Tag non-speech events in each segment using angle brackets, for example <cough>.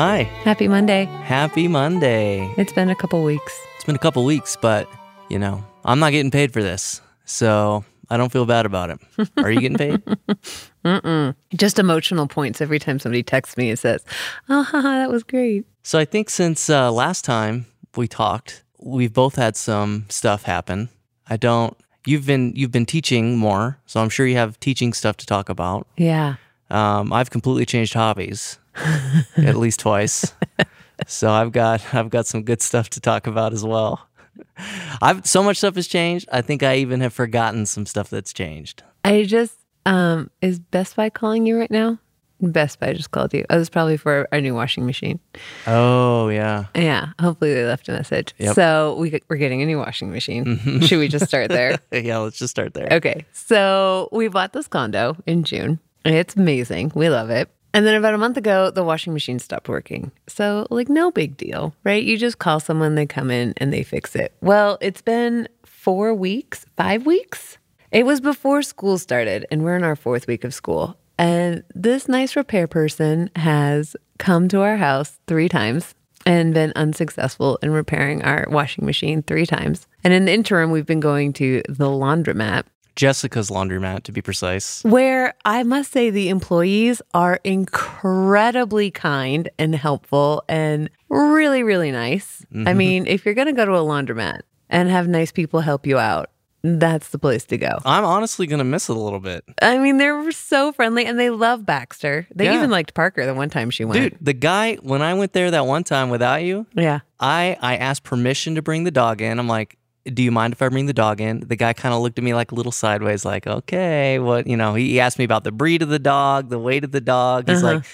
Hi. Happy Monday. Happy Monday. It's been a couple weeks. It's been a couple weeks, but you know, I'm not getting paid for this. So I don't feel bad about it. <laughs> Are you getting paid? Mm-mm. Just emotional points every time somebody texts me and says, Oh, haha, that was great. so I think since uh, last time we talked, we've both had some stuff happen. I don't you've been you've been teaching more, so I'm sure you have teaching stuff to talk about. Yeah. Um, I've completely changed hobbies at least twice. So I've got I've got some good stuff to talk about as well. I've so much stuff has changed. I think I even have forgotten some stuff that's changed. I just, um, is Best Buy calling you right now? Best Buy just called you. Oh, is probably for our new washing machine. Oh yeah. Yeah. Hopefully they left a message. Yep. So we, we're getting a new washing machine. Should we just start there? <laughs> yeah, let's just start there. Okay. So we bought this condo in June. It's amazing. We love it. And then about a month ago, the washing machine stopped working. So, like, no big deal, right? You just call someone, they come in and they fix it. Well, it's been four weeks, five weeks. It was before school started, and we're in our fourth week of school. And this nice repair person has come to our house three times and been unsuccessful in repairing our washing machine three times. And in the interim, we've been going to the laundromat Jessica's laundromat, to be precise. where I must say the employees are incredibly kind and helpful and really, really nice. I mm-hmm. mean, if you're going to go to a laundromat and have nice people help you out, that's the place to go. I'm honestly gonna miss it a little bit, I mean, they're so friendly and they love Baxter. They Yeah. even liked Parker the one time she went. dude. The guy when I went there that one time without you, Yeah. I I asked permission to bring the dog in. I'm like, do you mind if I bring the dog in? The guy kind of looked at me like a little sideways, like, okay, what? You know, he, asked me about the breed of the dog, the weight of the dog. He's uh-huh. like,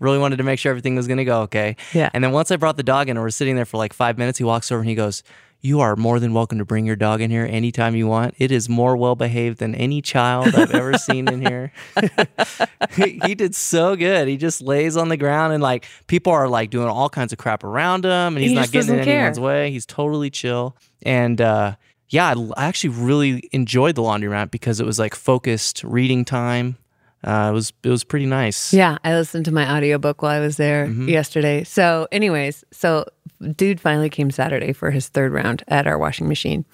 really wanted to make sure everything was gonna go okay. Yeah. And then once I brought the dog in and we're sitting there for like five minutes, he walks over and he goes. You are more than welcome to bring your dog in here anytime you want. It is more well behaved than any child I've ever <laughs> seen in here. <laughs> he, he did so good. He just lays on the ground and like people are like doing all kinds of crap around him and he's He not getting in care. anyone's way. He's totally chill. And uh, yeah, I, I actually really enjoyed the laundromat because it was like focused reading time. Uh, it was it was pretty nice. Yeah, I listened to my audiobook while I was there yesterday. So, anyways, so dude finally came Saturday for his third round at our washing machine.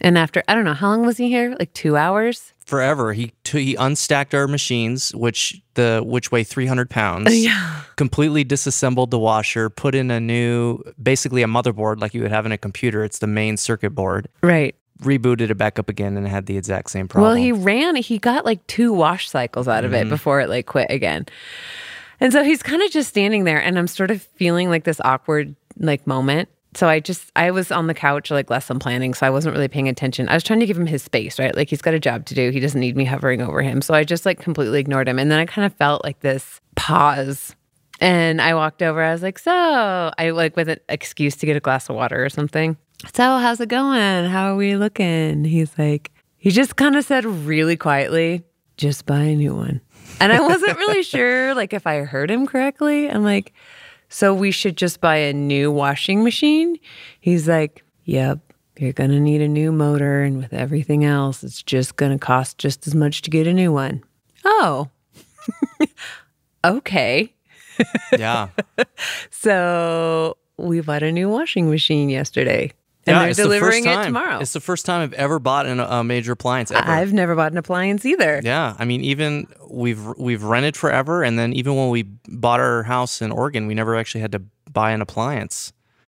And after, I don't know, how long was he here? Like two hours? Forever, he t- he unstacked our machines, which the which weigh three hundred pounds. <laughs> Yeah. completely disassembled the washer, put in a new, basically a motherboard like you would have in a computer. It's the main circuit board. Right. Rebooted it back up again and had the exact same problem. Well, he ran, he got like two wash cycles out of it mm-hmm. before it like quit again. And so he's kind of just standing there and I'm sort of feeling like this awkward like moment. So I just I was on the couch like lesson planning, so I wasn't really paying attention. I was trying to give him his space, right? Like he's got a job to do. He doesn't need me hovering over him. So I just like completely ignored him. And then I kind of felt like this pause. And I walked over. I was like, "So," I like with an excuse to get a glass of water or something. So, how's it going? How are we looking? He's like, he just kind of said really quietly, just buy a new one. And I wasn't really <laughs> sure like if I heard him correctly. I'm like, so we should just buy a new washing machine? He's like, yep, you're going to need a new motor. And with everything else, it's just going to cost just as much to get a new one. Oh, <laughs> okay. yeah. <laughs> So we bought a new washing machine yesterday. And yeah, they're it's the first delivering it time. tomorrow. It's the first time I've ever bought an, a major appliance ever. I've never bought an appliance either. yeah, I mean, even we've we've rented forever, and then even when we bought our house in Oregon, we never actually had to buy an appliance.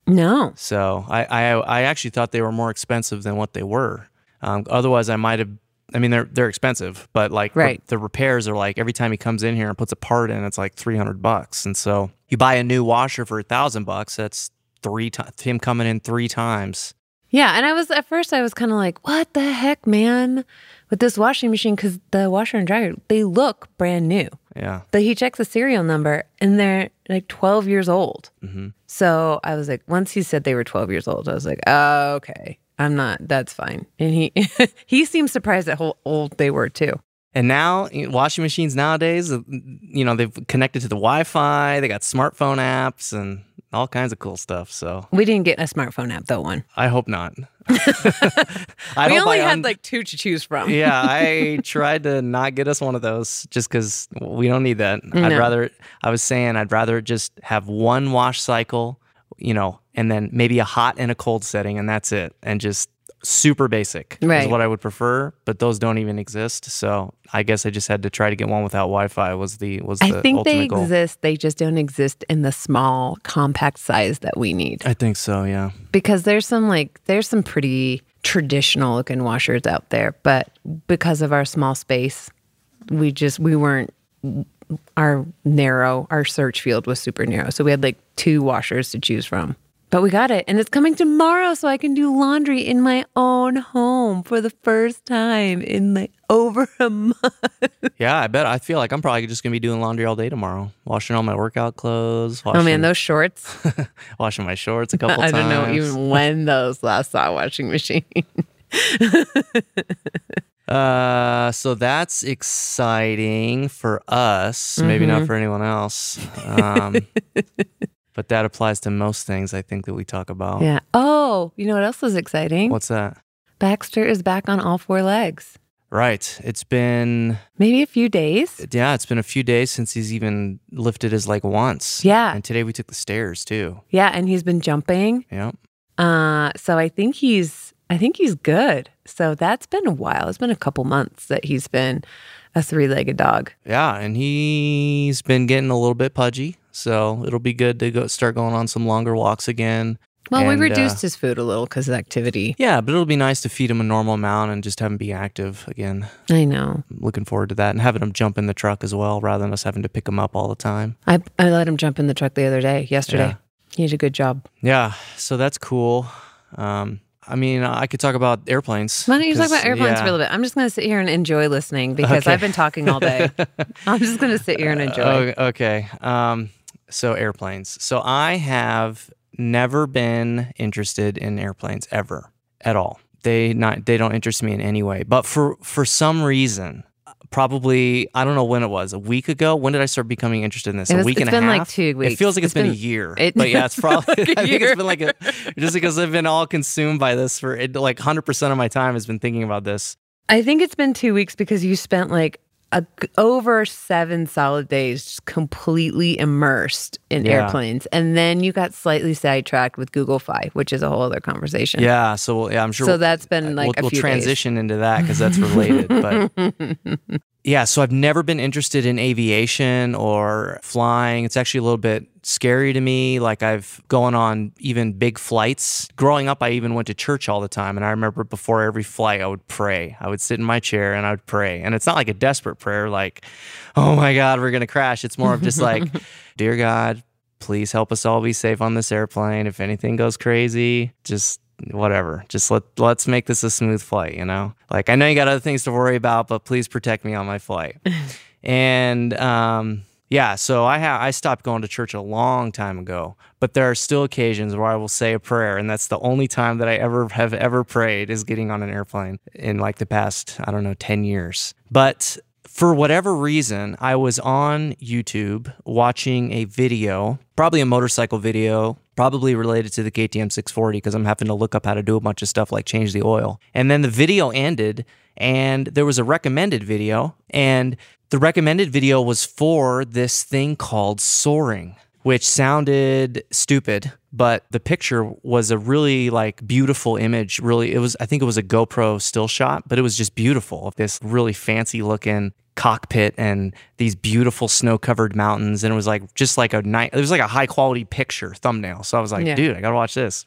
No. So I I, I actually thought they were more expensive than what they were. Um, otherwise, I might have. I mean, they're they're expensive, but like the- Right. the, repairs are like every time he comes in here and puts a part in, it's like three hundred bucks. And so you buy a new washer for a thousand bucks. That's three times him coming in three times. Yeah, and I was at first I was kind of like, "What the heck, man?" With this washing machine cuz the washer and dryer, they look brand new. Yeah. But he checks the serial number and they're like 12 years old. So I was like, once he said they were 12 years old, I was like, oh, okay, I'm not, that's fine. And he, <laughs> he seemed surprised at how old they were too. And now washing machines nowadays, uh, you know, they've connected to the Wi-Fi. They got smartphone apps, and all kinds of cool stuff. So We didn't get a smartphone app though. One. I hope not. <laughs> I we hope only I had un- like two to choose from. yeah, I <laughs> tried to not get us one of those just because we don't need that. I'd rather, I was saying, I'd rather just have one wash cycle, you know, and then maybe a hot and a cold setting, and that's it. And just super basic is what I would prefer, but those don't even exist. So I guess I just had to try to get one without Wi Fi, was the, was the I think they goal. exist. They just don't exist in the small, compact size that we need. I think so, yeah. Because there's some like there's some pretty traditional looking washers out there, but because of our small space, we just we weren't our narrow our search field was super narrow. So we had like two washers to choose from. But we got it and it's coming tomorrow so I can do laundry in my own home for the first time in like over a <laughs> month. Yeah, I bet. I feel like I'm probably just gonna be doing laundry all day tomorrow, washing all my workout clothes. Washing, Oh man, those shorts. <laughs> washing my shorts a <laughs> couple times. I times. don't know even when those last saw washing machine. Uh, so that's exciting for us. Maybe Mm-hmm. not for anyone else. Um, but that applies to most things I think that we talk about. yeah. Oh, you know what else is exciting? What's that? Baxter is back on all four legs. Right. It's been Maybe a few days. yeah. It's been a few days since he's even lifted his leg once. Yeah. And today we took the stairs too. Yeah, and he's been jumping. Yep. Uh, so I think he's I think he's good. So that's been a while. It's been a couple months that he's been a three-legged dog. Yeah, and he's been getting a little bit pudgy, so it'll be good to go start going on some longer walks again. Well, we reduced uh, his food a little because of activity. Yeah, but it'll be nice to feed him a normal amount and just have him be active again. I know. I'm looking forward to that and having him jump in the truck as well, rather than us having to pick him up all the time. I I let him jump in the truck the other day, yesterday. Yeah. He did a good job. Yeah, so that's cool. Um, I mean, I could talk about airplanes. Why don't you talk about airplanes yeah. for a little bit? I'm just going to sit here and enjoy listening because Okay. I've been talking all day. <laughs> I'm just going to sit here and enjoy. Oh, okay. Um, so airplanes. So I have never been interested in airplanes ever at all. They not they don't interest me in any way. But for for some reason, probably I don't know when it was a week ago. When did I start becoming interested in this? It a week and a been half. like two weeks. It feels like It's it's been, a year. it- but yeah, it's <laughs> probably like <laughs> I think it's been like a just because I've been all consumed by this for it, like hundred percent of my time has been thinking about this. I think it's been two weeks because you spent like a, over seven solid days just completely immersed in Yeah. airplanes. And then you got slightly sidetracked with Google Fi, which is a whole other conversation. Yeah, so yeah, I'm sure. So we'll- that's been uh, like we'll, a we'll few transition into that because that's related. <laughs> but yeah, so I've never been interested in aviation or flying. It's actually a little bit scary to me. Like I've gone on even big flights. Growing up, I even went to church all the time, and I remember before every flight, I would pray. I would sit in my chair and I would pray, and it's not like a desperate prayer, like, "Oh my God, we're gonna crash." It's more of just like, <laughs> "Dear God." Please help us all be safe on this airplane. If anything goes crazy, just whatever. Just let let's make this a smooth flight, you know? Like I know you got other things to worry about, but please protect me on my flight. <laughs> and um yeah, so I ha- I stopped going to church a long time ago, but there are still occasions where I will say a prayer, and that's the only time that I ever have ever prayed is getting on an airplane in like the past I don't know ten years. But for whatever reason, I was on YouTube watching a video, probably a motorcycle video, probably related to the KTM 640 because I'm having to look up how to do a bunch of stuff like change the oil. And then the video ended and there was a recommended video and the recommended video was for this thing called soaring which sounded stupid but the picture was a really like beautiful image. Really it was i think it was a gopro still shot but it was just beautiful. Of this really fancy looking cockpit and these beautiful snow covered mountains and it was like just like a night it was like a high quality picture thumbnail. So i was like Yeah. dude i gotta watch this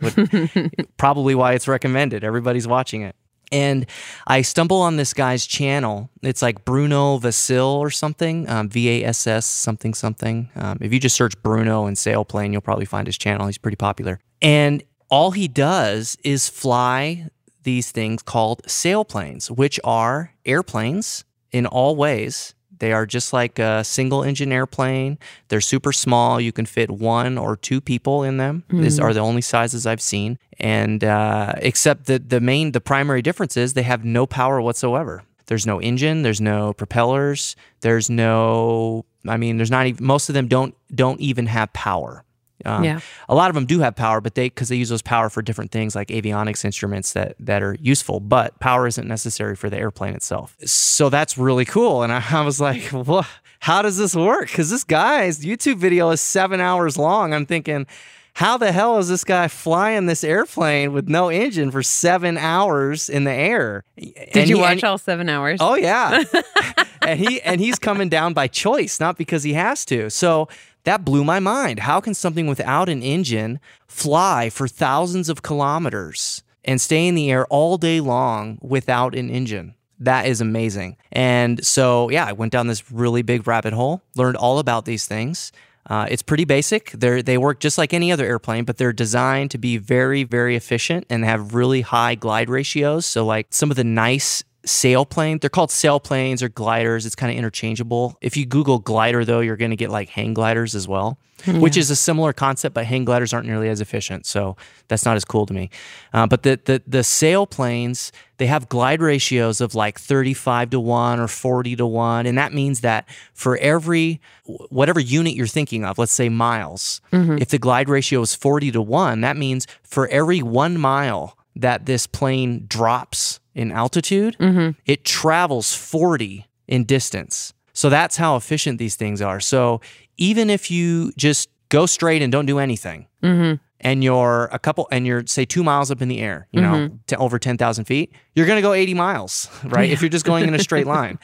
<laughs> probably why it's recommended. Everybody's watching it and I stumble on this guy's channel. It's like Bruno Vasil or something, um, V A S S something something. Um, if you just search Bruno and sailplane, you'll probably find his channel. He's pretty popular. And all he does is fly these things called sailplanes, which are airplanes in all ways. They are just like a single engine airplane. They're super small. You can fit one or two people in them. These are the only sizes I've seen. And uh, except that the main, the primary difference is they have no power whatsoever. There's no engine. There's no propellers. There's no. I mean, there's not even. Most of them don't don't even have power. Um, Yeah. A lot of them do have power, but they because they use those power for different things like avionics instruments that that are useful. But power isn't necessary for the airplane itself. So that's really cool. And I, <laughs> I was like, what? How does this work? Because this guy's YouTube video is seven hours long. I'm thinking. How the hell is this guy flying this airplane with no engine for seven hours in the air? Did you watch all seven hours? Oh yeah, <laughs> and he and he's coming down by choice, not because he has to. So that blew my mind. How can something without an engine fly for thousands of kilometers and stay in the air all day long without an engine? That is amazing. And so, yeah, I went down this really big rabbit hole, learned all about these things. Uh, it's pretty basic. They they work just like any other airplane, but they're designed to be very very efficient and have really high glide ratios. So like some of the nice sailplane, they're called sailplanes or gliders. It's kind of interchangeable. If you Google glider though, you're going to get like hang gliders as well, which is a similar concept, but hang gliders aren't nearly as efficient. So that's not as cool to me. Uh, but the the the sailplanes they have glide ratios of like 35 to 1 or 40 to 1 and that means that for every whatever unit you're thinking of let's say miles if the glide ratio is 40 to 1 that means for every 1 mile that this plane drops in altitude mm-hmm. it travels 40 in distance. So that's how efficient these things are. So even if you just go straight and don't do anything mm-hmm. and you're a couple and you're say two miles up in the air you know mm-hmm. to over 10000 feet you're going to go 80 miles <laughs> right? If you're just going in a straight <laughs> line.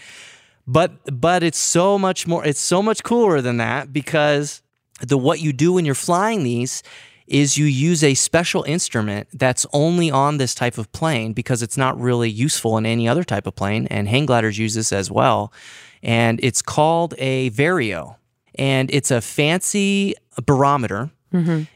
But but it's so much more it's so much cooler than that because the what you do when you're flying these is you use a special instrument that's only on this type of plane because it's not really useful in any other type of plane and hang gliders use this as well and it's called a vario and it's a fancy barometer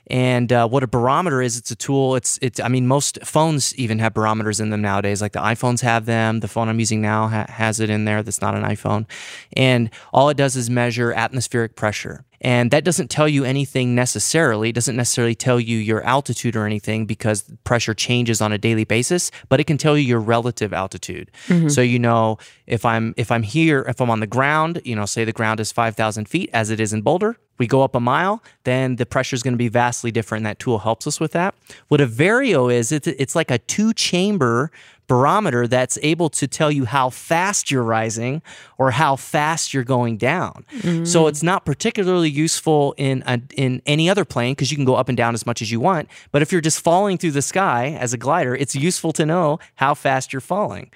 and uh, what a barometer is, it's a tool. It's it's. I mean, most phones even have barometers in them nowadays. Like the iPhones have them. The phone I'm using now ha- has it in there. That's not an iPhone, and all it does is measure atmospheric pressure. And that doesn't tell you anything necessarily. It doesn't necessarily tell you your altitude or anything because pressure changes on a daily basis, but it can tell you your relative altitude. Mm-hmm. So you know if I'm if I'm here, if I'm on the ground, you know, say the ground is 5,000 feet as it is in Boulder, we go up a mile, then the pressure is going to be vastly different. And that tool helps us with that. What a vario is, it's, it's like a two chamber barometer that's able to tell you how fast you're rising or how fast you're going down. So it's not particularly useful in a, in any other plane because you can go up and down as much as you want. But if you're just falling through the sky as a glider, it's useful to know how fast you're falling.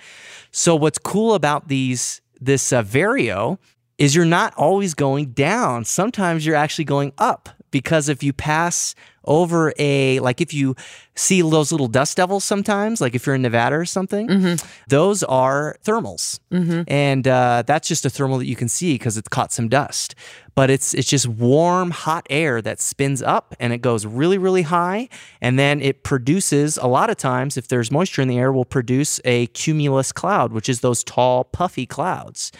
So what's cool about these this uh, vario is you're not always going down. Sometimes you're actually going up because if you pass over a like if you see those little dust devils sometimes like if you're in nevada or something mm-hmm. those are thermals. Mm-hmm. And uh, that's just a thermal that you can see because it's caught some dust. But it's it's just warm hot air that spins up and it goes really really high. And then it produces a lot of times if there's moisture in the air will produce a cumulus cloud which is those tall puffy clouds.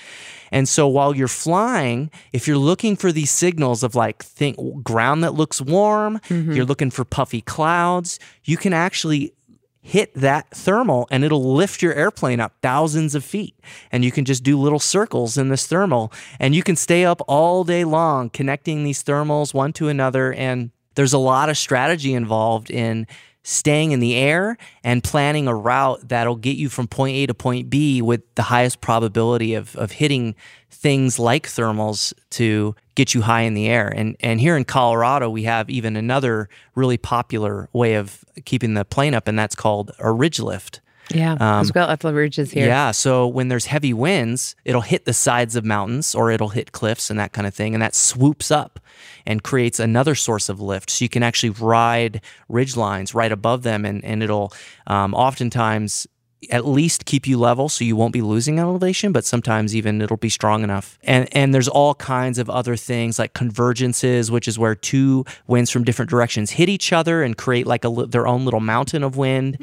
And so while you're flying, if you're looking for these signals of like think ground that looks warm, mm-hmm. You're mm. looking for puffy clouds, you can actually hit that thermal and it'll lift your airplane up thousands of feet. And you can just do little circles in this thermal and you can stay up all day long connecting these thermals one to another and there's a lot of strategy involved in staying in the air and planning a route that'll get you from point A to point B with the highest probability of, of hitting things like thermals to get you high in the air. And and here in Colorado we have even another really popular way of keeping the plane up and that's called a ridge lift. Yeah, because we've got lots of ridges here. Yeah. So when there's heavy winds, it'll hit the sides of mountains or it'll hit cliffs and that kind of thing. And that swoops up and creates another source of lift. So you can actually ride ridge lines right above them and, and it'll um, oftentimes at least keep you level so you won't be losing elevation but sometimes even it'll be strong enough. And and there's all kinds of other things like convergences which is where two winds from different directions hit each other and create like a their own little mountain of wind.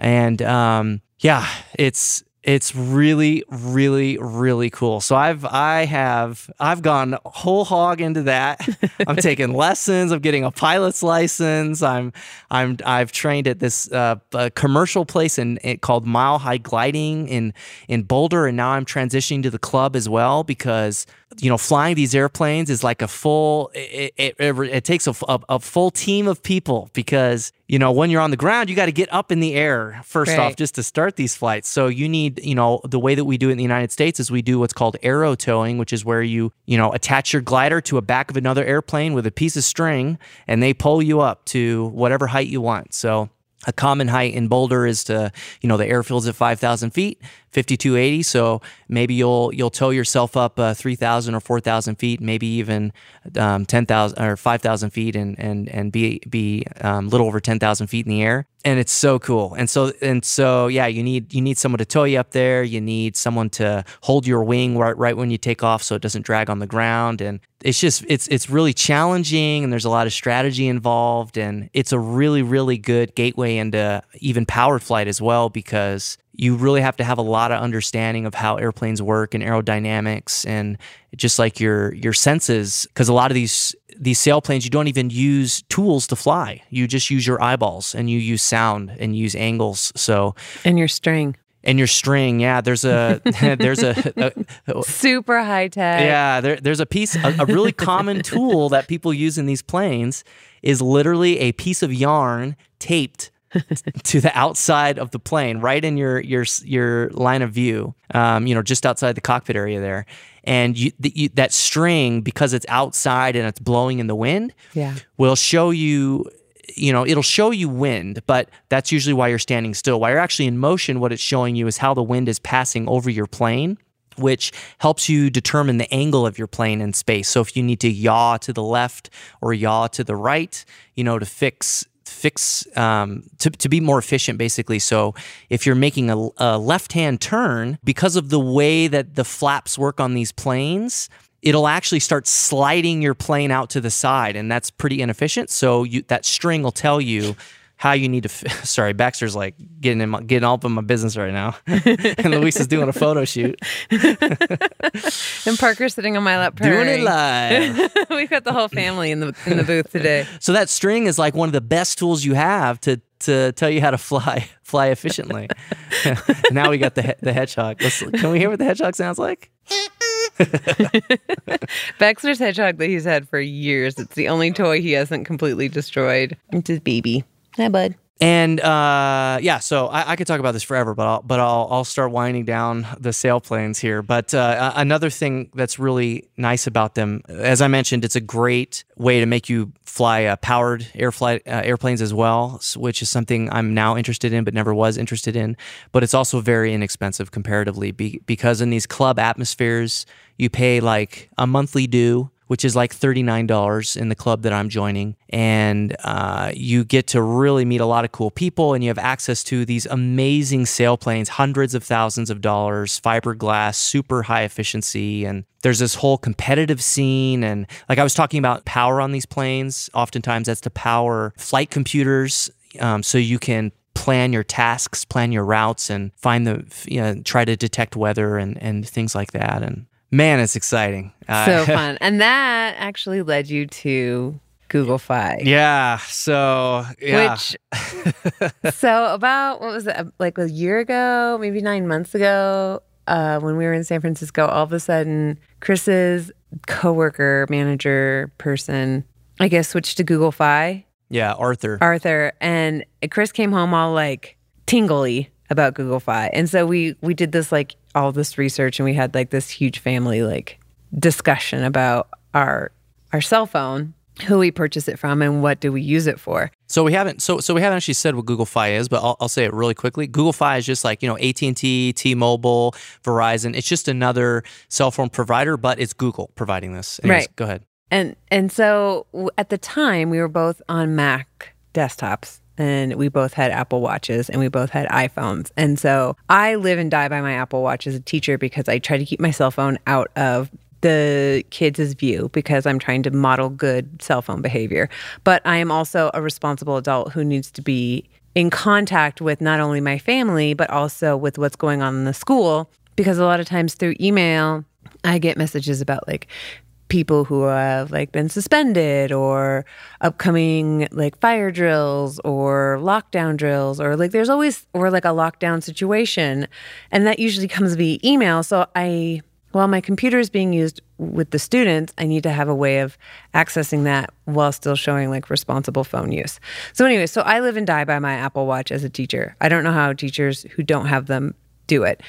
And um yeah it's It's really, really, really cool. So I've I have I've gone whole hog into that. <laughs> I'm taking lessons. I'm getting a pilot's license. I'm I'm I've trained at this uh, commercial place in, in called Mile High Gliding in in Boulder, and now I'm transitioning to the club as well because you know flying these airplanes is like a full. It, it, it, it takes a, a, a full team of people because you know when you're on the ground, you got to get up in the air first Right. off just to start these flights. So you need, you know, the way that we do it in the United States is we do what's called aero towing, which is where you, you know, attach your glider to a back of another airplane with a piece of string and they pull you up to whatever height you want. So a common height in Boulder is to, you know, the airfield's at 5,000 feet, 5280. So maybe you'll you'll tow yourself up uh, 3,000 or 4,000 feet, maybe even um, 10,000 or 5,000 feet, and and and be be um, little over 10,000 feet in the air. And it's so cool. And so and so yeah, you need you need someone to tow you up there. You need someone to hold your wing right right when you take off, so it doesn't drag on the ground. And it's just it's it's really challenging, and there's a lot of strategy involved, and it's a really really good gateway into even powered flight as well because you really have to have a lot of understanding of how airplanes work and aerodynamics and just like your your senses because a lot of these these sailplanes you don't even use tools to fly you just use your eyeballs and you use sound and use angles so And your string. And your string yeah there's a <laughs> <laughs> there's a, a Super high tech. yeah, there, there's a piece, a, a really common tool that people use in these planes is literally a piece of yarn taped <laughs> to the outside of the plane, right in your your your line of view. Um, you know, just outside the cockpit area there, and you, the, you, that string because it's outside and it's blowing in the wind Yeah. will show you you know it'll show you wind but that's usually why you're standing still. While you're actually in motion what it's showing you is how the wind is passing over your plane which helps you determine the angle of your plane in space. So if you need to yaw to the left or yaw to the right you know to fix fix um, to, to be more efficient basically. So if you're making a, a left hand turn because of the way that the flaps work on these planes it'll actually start sliding your plane out to the side and that's pretty inefficient. So you that string will tell you how you need to f- <laughs> sorry baxter's like getting in my, getting all up in my business right now. <laughs> And luis is doing a photo shoot. <laughs> And Parker's sitting on my lap doing it live. We've got the whole family in the in the booth today. so that string is like one of the best tools you have to to tell you how to fly fly efficiently. Now we got the he- the hedgehog. Let's, can we hear what the hedgehog sounds like <laughs> Baxter's hedgehog that he's had for years. It's the only toy he hasn't completely destroyed. It's his baby. Hi, bud. And uh, yeah, so I, I could talk about this forever, but I'll, but I'll, I'll start winding down the sailplanes here. But uh, another thing that's really nice about them, as I mentioned, it's a great way to make you fly uh, powered air flight, uh, airplanes as well, which is something I'm now interested in, but never was interested in. But it's also very inexpensive comparatively be, because in these club atmospheres, you pay like a monthly due which is like $39 in the club that I'm joining. And uh, you get to really meet a lot of cool people and you have access to these amazing sailplanes, hundreds of thousands of dollars, fiberglass, super high efficiency. And there's this whole competitive scene. And like I was talking about power on these planes, oftentimes that's to power flight computers um, so you can plan your tasks, plan your routes, and find the, you know, try to detect weather and, and things like that. And man, it's exciting. Uh, So <laughs> fun. And that actually led you to Google Fi. Yeah. So yeah. Which, <laughs> so about what was it, like a year ago, maybe nine months ago, uh, when we were in San Francisco, all of a sudden, Chris's coworker, manager, person, I guess, switched to Google Fi, yeah, Arthur. Arthur, and Chris came home all like tingly about Google Fi, and so we we did this like all this research, and we had like this huge family like discussion about our our cell phone, who we purchase it from, and what do we use it for. So we haven't so so we haven't actually said what Google Fi is, but I'll, I'll say it really quickly. Google Fi is just like you know AT and T, T-Mobile, Verizon. It's just another cell phone provider, but it's Google providing this. Anyways, Right. Go ahead. And and so at the time we were both on Mac desktops and we both had Apple Watches and we both had iPhones. And so I live and die by my Apple Watch as a teacher because I try to keep my cell phone out of the kids' view because I'm trying to model good cell phone behavior. But I am also a responsible adult who needs to be in contact with not only my family, but also with what's going on in the school. Because a lot of times through email, I get messages about like people who have like been suspended or upcoming like fire drills or lockdown drills or like there's always or like a lockdown situation. And that usually comes via email. So i while my computer is being used with the students i need to have a way of accessing that while still showing like responsible phone use. So anyway so i live and die by my apple watch as a teacher. I don't know how teachers who don't have them do it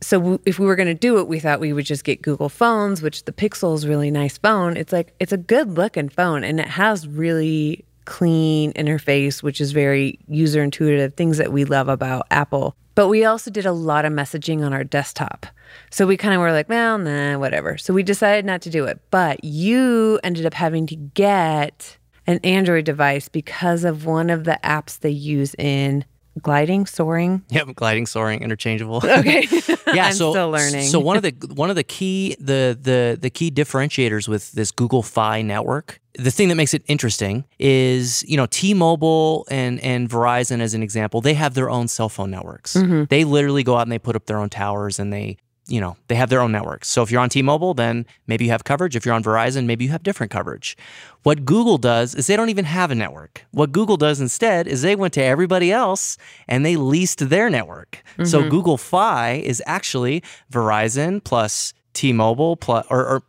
so w- if we were going to do it, we thought we would just get Google phones, which the Pixel is really nice phone. It's like it's a good looking phone and it has really clean interface, which is very user intuitive, things that we love about Apple. But we also did a lot of messaging on our desktop. So we kind of were like, well, nah, whatever. So we decided not to do it. But you ended up having to get an Android device because of one of the apps they use in gliding, soaring. Yep, gliding, soaring, interchangeable. <laughs> Okay. <laughs> yeah, I'm so still learning. So one of the one of the key the the the key differentiators with this Google Fi network, the thing that makes it interesting is, you know, T-Mobile and and Verizon as an example, they have their own cell phone networks. Mm-hmm. They literally go out and they put up their own towers and they you know, they have their own networks. So if you're on T-Mobile, then maybe you have coverage. If you're on Verizon, maybe you have different coverage. What Google does is they don't even have a network. What Google does instead is they went to everybody else and they leased their network. So mm-hmm. Google Fi is actually Verizon plus T-Mobile plus, or, or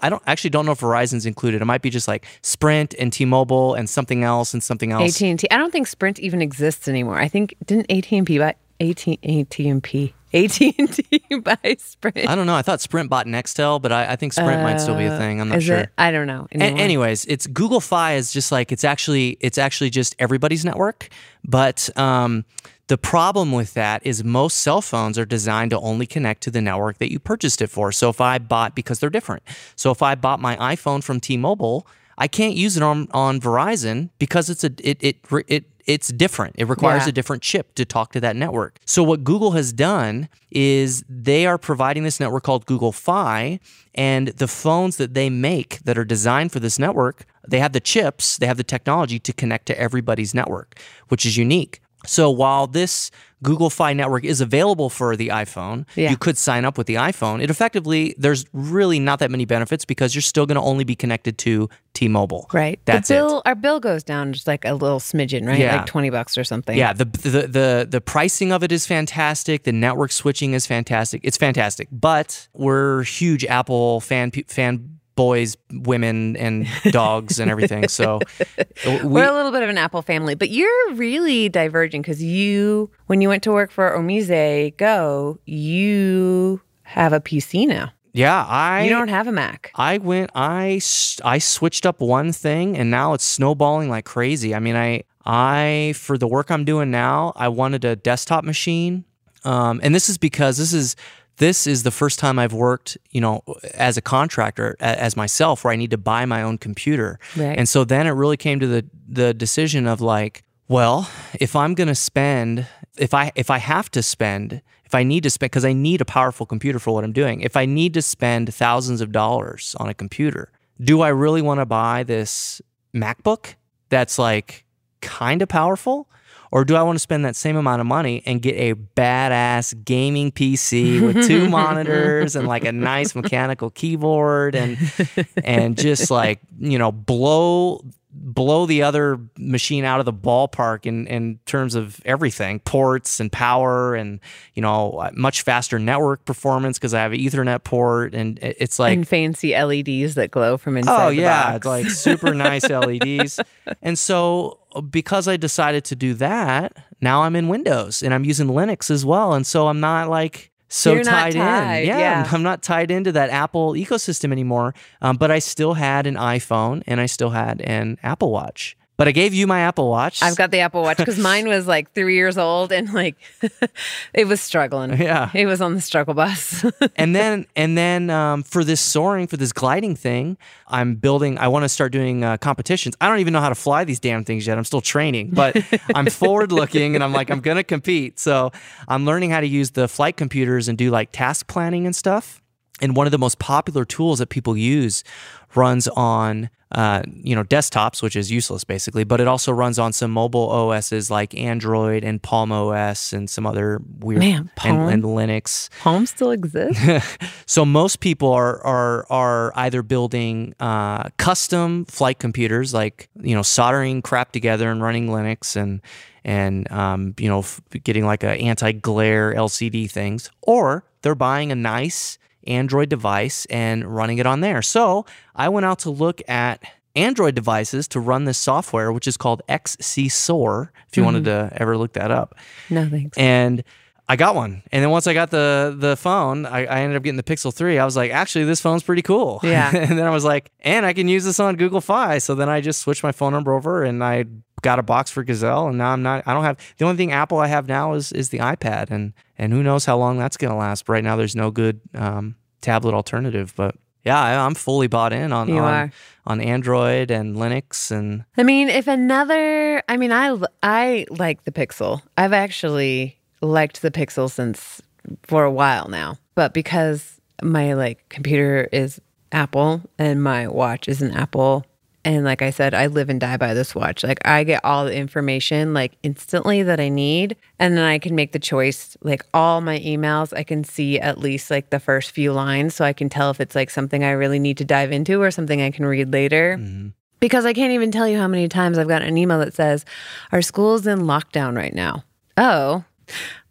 I don't actually don't know if Verizon's included. It might be just like Sprint and T-Mobile and something else and something else. AT&T. I don't think Sprint even exists anymore. I think didn't AT&T buy AT AT&T AT&T <laughs> buy Sprint? I don't know. I thought Sprint bought Nextel, but I, I think Sprint might still be a thing. I'm not Uh, Is sure. it? I don't know. A- anyways, it's Google Fi is just like it's actually it's actually just everybody's network. But um, the problem with that is most cell phones are designed to only connect to the network that you purchased it for. So if I bought because they're different. So if I bought my iPhone from T-Mobile, I can't use it on on Verizon because it's a it it it it's different. It requires Yeah. a different chip to talk to that network. So what Google has done is they are providing this network called Google Fi and the phones that they make that are designed for this network, they have the chips, they have the technology to connect to everybody's network, which is unique. So while this Google Fi network is available for the iPhone, Yeah. you could sign up with the iPhone. It effectively there's really not that many benefits because you're still going to only be connected to T-Mobile. right. That's the it. Our bill goes down just like a little smidgen, right? Yeah. Like 20 bucks or something. Yeah, the, the the the pricing of it is fantastic. The network switching is fantastic. It's fantastic. But we're huge Apple fan fan boys, women, and <laughs> dogs and everything. So we, We're a little bit of an Apple family, but you're really diverging because you, when you went to work for OmiseGO, you have a PC now. yeah, I You don't have a Mac. I went I I switched up one thing and now it's snowballing like crazy. I mean, I I for the work I'm doing now, I wanted a desktop machine. Um, and this is because this is this is the first time I've worked, you know, as a contractor as myself where I need to buy my own computer. Right. And so then it really came to the the decision of like, well, if I'm going to spend if I if I have to spend if I need to spend because I need a powerful computer for what I'm doing. If I need to spend thousands of dollars on a computer, do I really want to buy this MacBook that's like kind of powerful? Or do I want to spend that same amount of money and get a badass gaming PC with two <laughs> monitors and like a nice mechanical keyboard and and just like, you know, blow blow the other machine out of the ballpark in, in terms of everything ports and power and you know much faster network performance because i have an ethernet port and it's like and fancy LEDs that glow from inside Oh the yeah, box. it's like super nice <laughs> LEDs. And so uh, because I decided to do that, now I'm in Windows and I'm using Linux as well. And so I'm not like so You're tied, tied, in. yeah. I'm not tied into that Apple ecosystem anymore. Um, but I still had an iPhone and I still had an Apple Watch. But I gave you my Apple Watch. I've got the Apple Watch because mine was like three years old and like <laughs> it was struggling. Yeah. It was on the struggle bus. <laughs> and then and then um, for this soaring for this gliding thing i'm building i want to start doing uh, competitions i don't even know how to fly these damn things yet i'm still training but <laughs> i'm forward looking and i'm like i'm gonna compete so i'm learning how to use the flight computers and do like task planning and stuff and one of the most popular tools that people use runs on uh, you know, desktops, which is useless basically, but it also runs on some mobile OSs like Android and Palm OS and some other weird Man, Palm? and, and Linux. Palm still exists. <laughs> So most people are are are either building uh, custom flight computers, like you know, soldering crap together and running Linux and and um, you know, getting like a anti glare LCD things, or they're buying a nice Android device and running it on there. So I went out to look at Android devices to run this software, which is called XCSoar. If you wanted mm-hmm. to ever look that up, no thanks. and I got one. And then once I got the the phone, I, I ended up getting the Pixel 3. I was like, actually, this phone's pretty cool. <laughs> Yeah. and then I was like, and I can use this on Google Fi. So then I just switched my phone number over and I got a box for Gazelle. And now I'm not, I don't have, the only thing Apple I have now is is the iPad. And and who knows how long that's going to last. But right now, there's no good um, tablet alternative. But yeah, I, I'm fully bought in on, You on, are. on Android and Linux. And I mean, if another, I mean, I I like the Pixel. I've actually liked the Pixel since for a while now, but because my like computer is Apple and my watch is an Apple, and like I said, I live and die by this watch. Like I get all the information like instantly that I need, and then I can make the choice. Like all my emails, I can see at least like the first few lines, so I can tell if it's like something I really need to dive into or something I can read later mm-hmm. because I can't even tell you how many times I've gotten an email that says, Our school's in lockdown right now. Oh,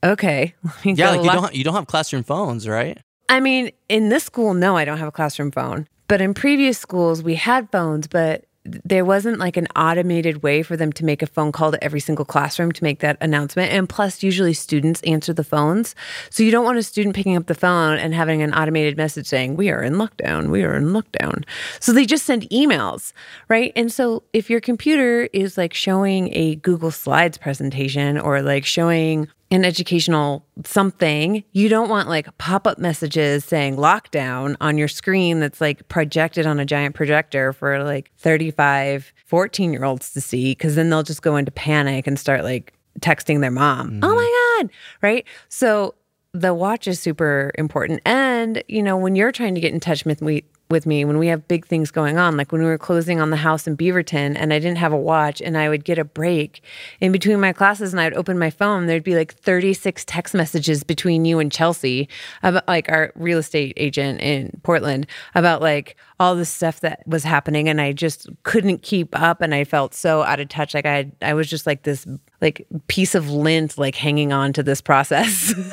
okay. <laughs> Yeah, like you don't, you don't have classroom phones, right? I mean, in this school, no, I don't have a classroom phone. But in previous schools, we had phones, but there wasn't like an automated way for them to make a phone call to every single classroom to make that announcement. And plus, usually students answer the phones. So you don't want a student picking up the phone and having an automated message saying, We are in lockdown, we are in lockdown. So they just send emails, right? And so if your computer is like showing a Google Slides presentation or like showing an educational something, you don't want like pop up messages saying lockdown on your screen that's like projected on a giant projector for like 35, 14 year olds to see, because then they'll just go into panic and start like texting their mom, mm-hmm. oh my God, right? So the watch is super important. And, you know, when you're trying to get in touch with me, with me when we have big things going on, like when we were closing on the house in Beaverton and I didn't have a watch and I would get a break in between my classes and I'd open my phone, there'd be like 36 text messages between you and Chelsea about like our real estate agent in Portland about like all the stuff that was happening and I just couldn't keep up and I felt so out of touch. Like I I was just like this like piece of lint like hanging on to this process. <laughs>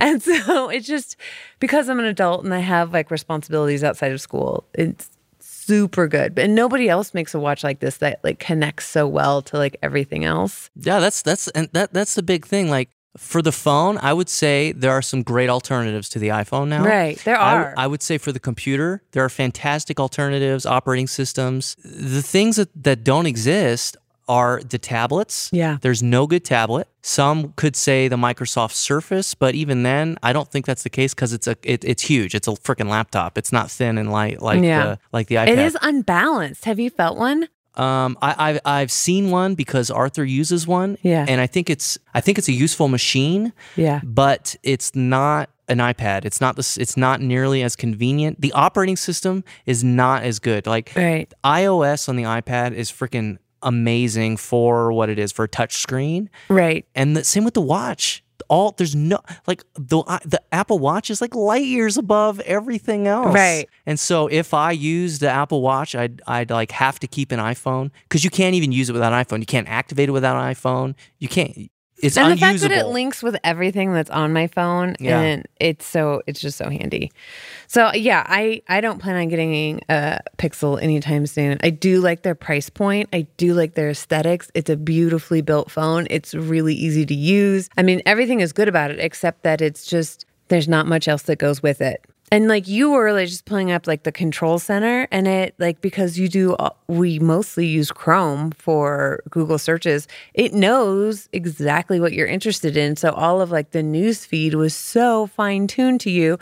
And so it's just because I'm an adult and I have like responsibilities outside of school, it's super good. And nobody else makes a watch like this that like connects so well to like everything else. Yeah, that's that's and that that's the big thing. Like for the phone, I would say there are some great alternatives to the iPhone now. Right, there I are. I would say for the computer, there are fantastic alternatives, operating systems. The things that, that don't exist are the tablets. Yeah. There's no good tablet. Some could say the Microsoft Surface, but even then, I don't think that's the case because it's a it, it's huge. It's a freaking laptop. It's not thin and light like Yeah. the like the iPad. It is unbalanced. Have you felt one? Um, I, I've I've seen one because Arthur uses one. Yeah. and I think it's I think it's a useful machine. Yeah. but it's not an iPad. It's not this. It's not nearly as convenient. The operating system is not as good. Like Right. iOS on the iPad is freaking amazing for what it is for a touch screen, Right. and the same with the watch. All there's no like the the Apple Watch is like light years above everything else. Right. And so if I use the Apple Watch, I'd I'd like have to keep an iPhone because you can't even use it without an iPhone. You can't activate it without an iPhone. You can't. It's and unusable. the fact that it links with everything that's on my phone Yeah. and it's so it's just so handy. So yeah i i don't plan on getting a pixel anytime soon. I do like their price point. I do like their aesthetics. It's a beautifully built phone. It's really easy to use. I mean everything is good about it except that it's just there's not much else that goes with it and like you were like just pulling up like the control center and it like because you do uh, we mostly use Chrome for Google searches, it knows exactly what you're interested in. So all of like the news feed was so fine tuned to you.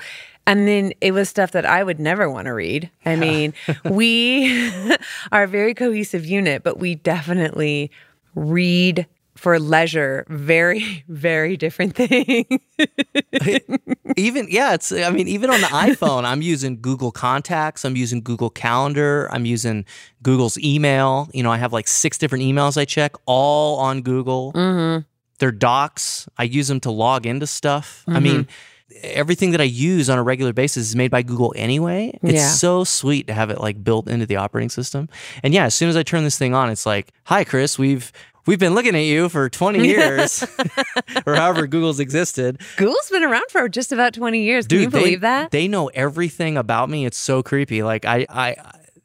And then it was stuff that I would never want to read. I mean, <laughs> we <laughs> are a very cohesive unit, but we definitely read for leisure, very, <laughs> very different thing. <laughs> even yeah, it's I mean even on the <laughs> iPhone, I'm using Google Contacts, I'm using Google Calendar, I'm using Google's email. You know, I have like six different emails I check, all on Google. mm-hmm. They're docs. I use them to log into stuff. I mean, everything that I use on a regular basis is made by Google anyway. It's Yeah. so sweet to have it like built into the operating system. And yeah, as soon as I turn this thing on, it's like, "Hi, Chris. We've we've been looking at you for 20 <laughs> years, or however Google's existed." Google's been around for just about 20 years. Can you believe they, that? They know everything about me. It's so creepy. Like I, I,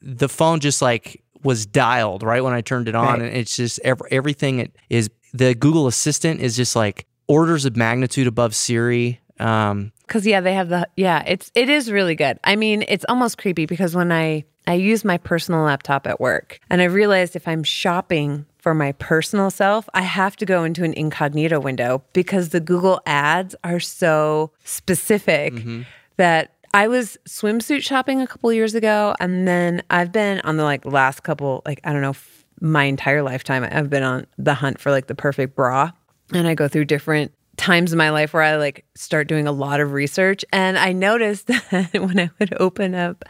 the phone just like was dialed right when I turned it on, Right. and it's just ev- everything. It is the Google Assistant is just like orders of magnitude above Siri. Um, Cause yeah, they have the yeah, it's it is really good. I mean, it's almost creepy because when I I use my personal laptop at work and I realized if I'm shopping for my personal self, I have to go into an incognito window because the Google ads are so specific mm-hmm. that I was swimsuit shopping a couple years ago and then I've been on the like last couple like I don't know f- my entire lifetime I've been on the hunt for like the perfect bra and I go through different times in my life where I like start doing a lot of research and I noticed <laughs> that when I would open up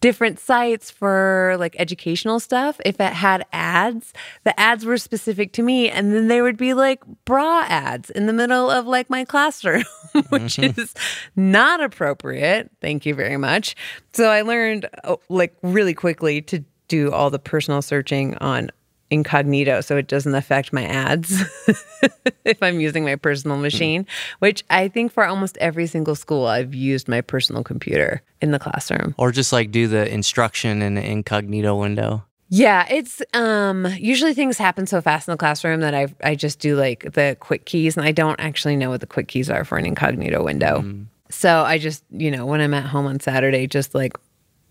different sites for like educational stuff if it had ads the ads were specific to me and then there would be like bra ads in the middle of like my classroom <laughs> which mm-hmm. is not appropriate. Thank you very much. So I learned oh, like really quickly to do all the personal searching on incognito so it doesn't affect my ads <laughs> if I'm using my personal machine, which I think for almost every single school I've used my personal computer in the classroom. or just like do the instruction in the incognito window. Yeah, it's um usually things happen so fast in the classroom that I I just do like the quick keys and I don't actually know what the quick keys are for an incognito window. So I just, you know, when I'm at home on Saturday just like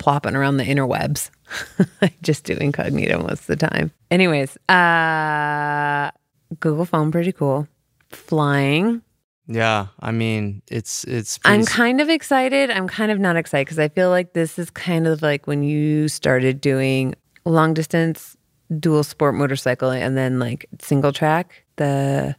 plopping around the interwebs. <laughs> I just do incognito most of the time. Anyways, uh Google phone pretty cool. Flying. Yeah, I mean it's it's. I'm kind of excited. I'm kind of not excited because I feel like this is kind of like when you started doing long distance dual sport motorcycle and then like single track, the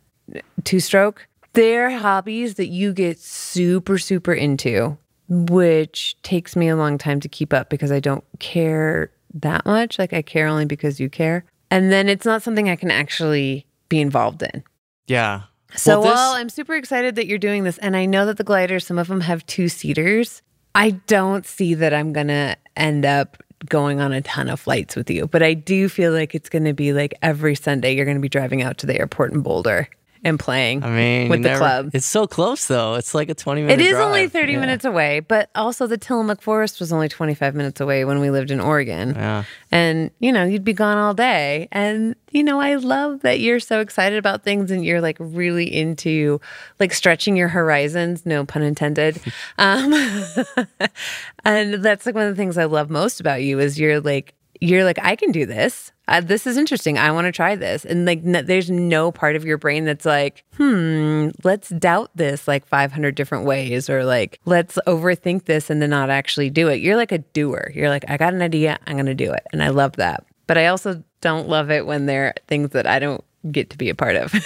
two stroke. They're hobbies that you get super, super into, which takes me a long time to keep up because I don't care that much. Like I care only because you care. And then it's not something I can actually be involved in. yeah. So Well, this- while I'm super excited that you're doing this, and I know that the gliders, some of them have two seaters, I don't see that I'm gonna end up going on a ton of flights with you. But I do feel like it's gonna be like every Sunday you're gonna be driving out to the airport in Boulder and playing I mean, with the never- club. It's so close though. It's like a 20 minute It is only 30 Yeah. minutes away, but also the Tillamook Forest was only 25 minutes away when we lived in Oregon. Yeah. And, you know, you'd be gone all day. And, you know, I love that you're so excited about things and you're like really into like stretching your horizons, no pun intended. <laughs> um, <laughs> and that's like one of the things I love most about you is you're like, you're like, I can do this. Uh, this is interesting. I want to try this. And like, n- there's no part of your brain that's like, hmm, let's doubt this like 500 different ways or like, let's overthink this and then not actually do it. You're like a doer. You're like, I got an idea. I'm going to do it. And I love that. But I also don't love it when there are things that I don't get to be a part of. <laughs>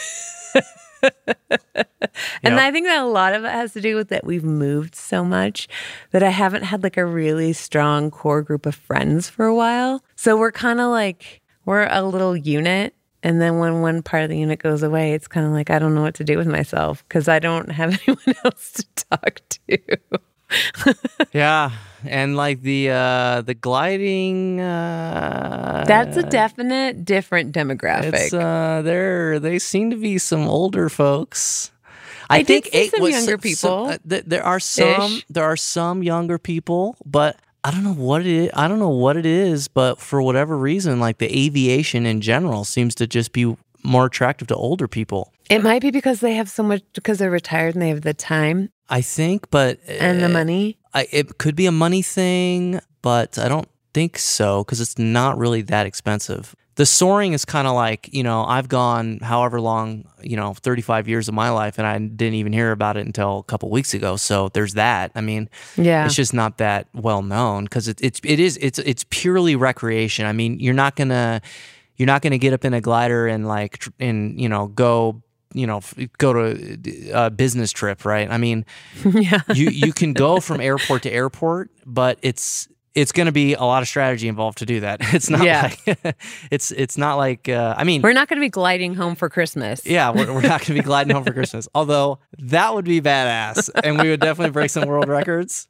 And Yep. I think that a lot of it has to do with that we've moved so much that I haven't had like a really strong core group of friends for a while. So we're kind of like, we're a little unit. And then when one part of the unit goes away, it's kind of like, I don't know what to do with myself because I don't have <laughs> anyone else to talk to. <laughs> Yeah, and like the uh the gliding uh That's a definite different demographic. it's uh they're they seem to be some older folks. I did think eight some was- younger so- people. uh, th- there are some Ish. there are some younger people, but I don't know what it is. I don't know what it is, but for whatever reason, like the aviation in general seems to just be more attractive to older people. it might be because they have so much, because they're retired and they have the time I think, but and the uh, money. I, it could be a money thing, but I don't think so because it's not really that expensive. The soaring is kind of like, you know, I've gone however long, you know, 35 years of my life and I didn't even hear about it until a couple weeks ago. So there's that. I mean, Yeah. it's just not that well known because it, it's, it is, it's, it's purely recreation. I mean, you're not going to, you're not to get up in a glider and like tr- and you know go you know go to a business trip, right? I mean, <laughs> yeah. you you can go from airport to airport, but it's it's going to be a lot of strategy involved to do that. <laughs> It's not Yeah. like <laughs> it's it's not like uh, I mean We're not going to be gliding home for Christmas. yeah, we're, we're not going to be <laughs> gliding home for Christmas. Although that would be badass, and we would definitely break some world records.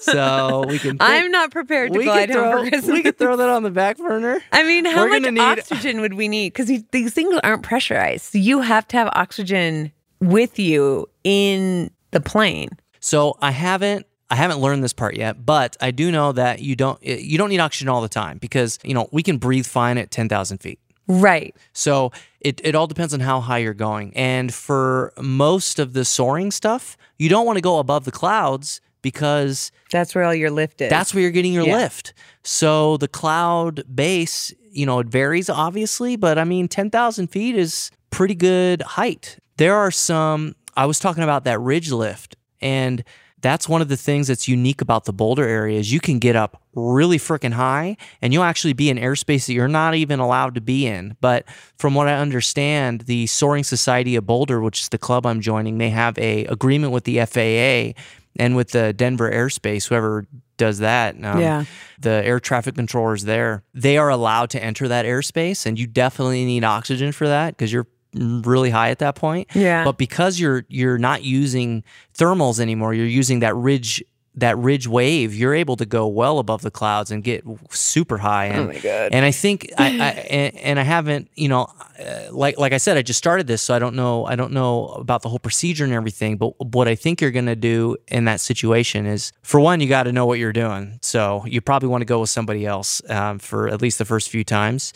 So we can. I'm not prepared to glide could home throw for Christmas. we could throw that on the back burner. I mean, how We're much need- oxygen would we need? Because these things aren't pressurized. You have to have oxygen with you in the plane. So I haven't I haven't learned this part yet, but I do know that you don't eh, you don't need oxygen all the time because you know we can breathe fine at ten thousand feet. Right. So it, it all depends on how high you're going. And for most of the soaring stuff, you don't want to go above the clouds because That's where all your lift is. that's where you're getting your Yeah. lift. So the cloud base, you know, it varies obviously, but I mean, 10,000 feet is pretty good height. There are some, I was talking about that ridge lift, and that's one of the things that's unique about the Boulder area is you can get up really freaking high and you'll actually be in airspace that you're not even allowed to be in. But from what I understand, the Soaring Society of Boulder, which is the club I'm joining, they have a agreement with the FAA and with the Denver airspace, whoever does that, um, Yeah. the air traffic controllers there, they are allowed to enter that airspace, and you definitely need oxygen for that because you're really high at that point. Yeah. But because you're you're not using thermals anymore, you're using that ridge that ridge wave. You're able to go well above the clouds and get super high. And, Oh my God. And I think I, I <laughs> and, and I haven't, you know, uh, like like I said, I just started this, so I don't know I don't know about the whole procedure and everything. But what I think you're gonna do in that situation is, for one, you got to know what you're doing. So you probably want to go with somebody else um, for at least the first few times,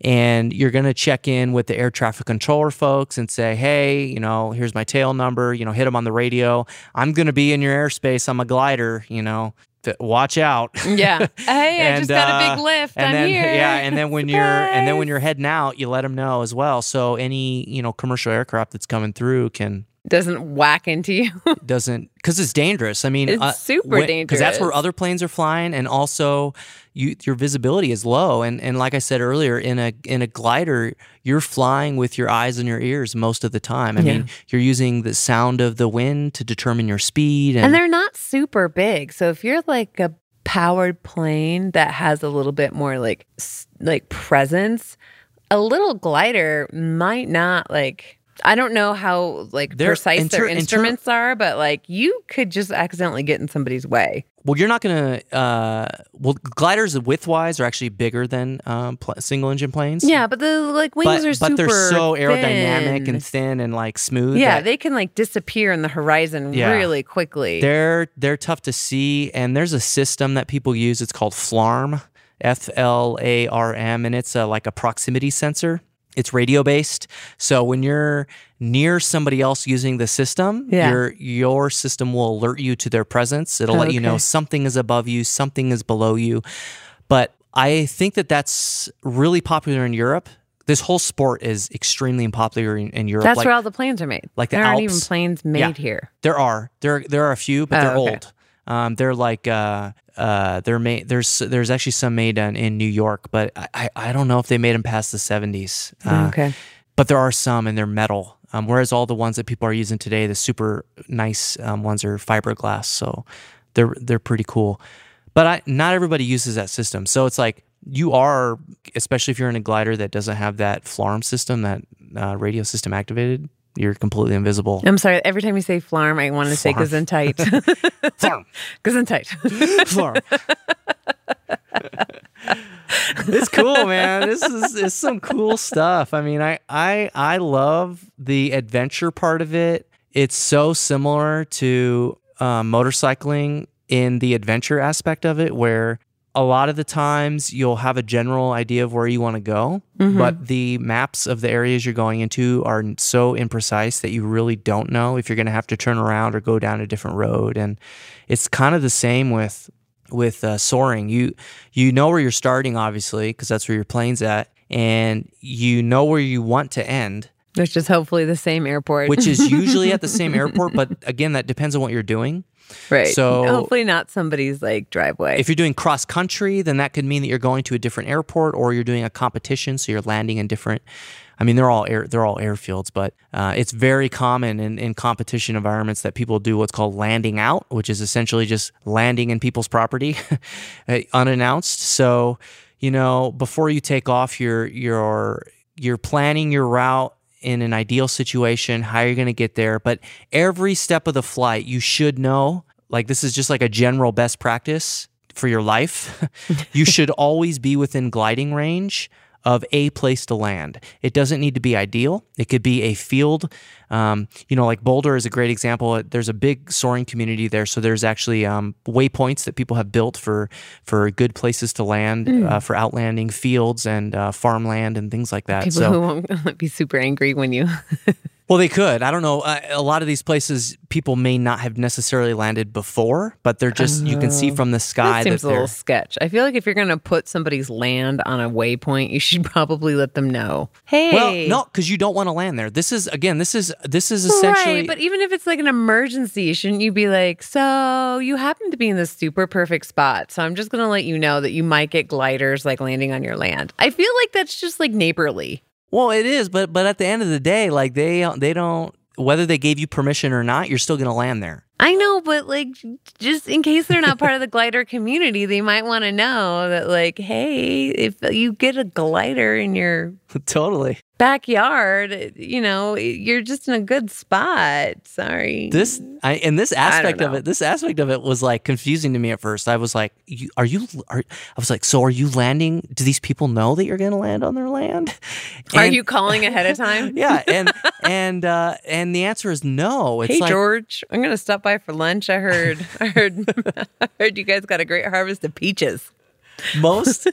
and you're gonna check in with the air traffic controller folks and say, hey, you know, here's my tail number. You know, hit them on the radio. I'm gonna be in your airspace. I'm a glider. You know. Watch out. Yeah. <laughs> Hey, I just got a big uh, lift. And I'm then here. yeah, and then when you're and then when you're heading out, you let them know as well. So any you know commercial aircraft that's coming through can doesn't whack into you. <laughs> doesn't because it's dangerous. I mean, It's uh, super dangerous. because that's where other planes are flying, and also you your visibility is low. And and like I said earlier, in a in a glider, you're flying with your eyes and your ears most of the time. I Yeah. mean, you're using the sound of the wind to determine your speed, and, and they're not super big. So if you're like a powered plane that has a little bit more like like presence, a little glider might not like I don't know how like They're precise inter- their inter- instruments are, but like you could just accidentally get in somebody's way. Well, you're not gonna. Uh, well, gliders width-wise are actually bigger than um, pl- single-engine planes. Yeah, but the like wings but, are but they're so aerodynamic thin. and thin and like smooth. yeah, they can like disappear in the horizon Yeah. really quickly. they're they're tough to see. And there's a system that people use. It's called FLARM, F L A R M, and it's a, like a proximity sensor. It's radio based. So when you're near somebody else using the system, Yeah. your your system will alert you to their presence. It'll let you know something is above you, something is below you. But I think that that's really popular in Europe. This whole sport is extremely popular in, in Europe. That's like, where all the planes are made. like the there aren't even planes made Yeah. here. There are there there are a few, but Oh, they're okay. old. Um, they're like uh, uh, they're made. There's there's actually some made in, in New York, but I, I I don't know if they made them past the 70s. Uh, okay. But there are some, and they're metal. Um, whereas all the ones that people are using today, the super nice um, ones are fiberglass. So they're they're pretty cool. But I, not everybody uses that system. So it's like you are, especially if you're in a glider that doesn't have that FLARM system, that uh, radio system activated, you're completely invisible. I'm sorry. Every time you say flarm, I want to say Flarm. gesundheit. <laughs> FLARM. <laughs> gesundheit. Floor. <laughs> it's cool, man. This is it's some cool stuff. I mean, I I I love the adventure part of it. It's so similar to um, motorcycling in the adventure aspect of it, where a lot of the times you'll have a general idea of where you want to go, but the maps of the areas you're going into are so imprecise that you really don't know if you're going to have to turn around or go down a different road. And it's kind of the same with with uh, soaring. You you know where you're starting, obviously, because that's where your plane's at, and you know where you want to end. Which is hopefully the same airport. which is usually at the same <laughs> airport. But again, that depends on what you're doing. Right. so- hopefully not somebody's like driveway. If you're doing cross country, then that could mean that you're going to a different airport, or you're doing a competition, so you're landing in different. I mean, they're all air, they're all airfields, but uh, it's very common in, in competition environments that people do what's called landing out, which is essentially just landing in people's property <laughs> uh, unannounced. So, you know, before you take off, you're you're you're planning your route in an ideal situation, how you're going to get there. But every step of the flight, you should know. Like this is just like a general best practice for your life. <laughs> you should always be within gliding range of a place to land. It doesn't need to be ideal. It could be a field. Um, you know, like Boulder is a great example. There's a big soaring community there, so there's actually um, waypoints that people have built for for good places to land, uh, for outlanding fields and uh, farmland and things like that. People so, who won't <laughs> be super angry when you. <laughs> well, they could. I don't know. Uh, a lot of these places, people may not have necessarily landed before, but they're just you can see from the sky that seems that a little sketch. I feel like if you're going to put somebody's land on a waypoint, you should <laughs> probably let them know. Hey. well, no, because you don't want to land there. This is again, this is this is essentially Right, but even if it's like an emergency, shouldn't you be like, so you happen to be in this super perfect spot, so I'm just gonna let you know that you might get gliders like landing on your land. I feel like that's just like neighborly. Well, it is, but but at the end of the day, like they they don't whether they gave you permission or not, you're still going to land there. I know, but like, just in case they're not part of the glider community, they might want to know that, like, hey, if you get a glider in your <laughs> totally. Backyard, you know, you're just in a good spot. Sorry. This I, and this aspect of it, this aspect of it was like confusing to me at first. I was like, you, "Are you?" Are, I was like, "So are you landing? Do these people know that you're going to land on their land?" <laughs> Are you calling ahead of time? <laughs> yeah, and and uh, and the answer is no. It's hey like George, I'm gonna stop by for lunch. I heard, I heard, <laughs> I heard you guys got a great harvest of peaches. most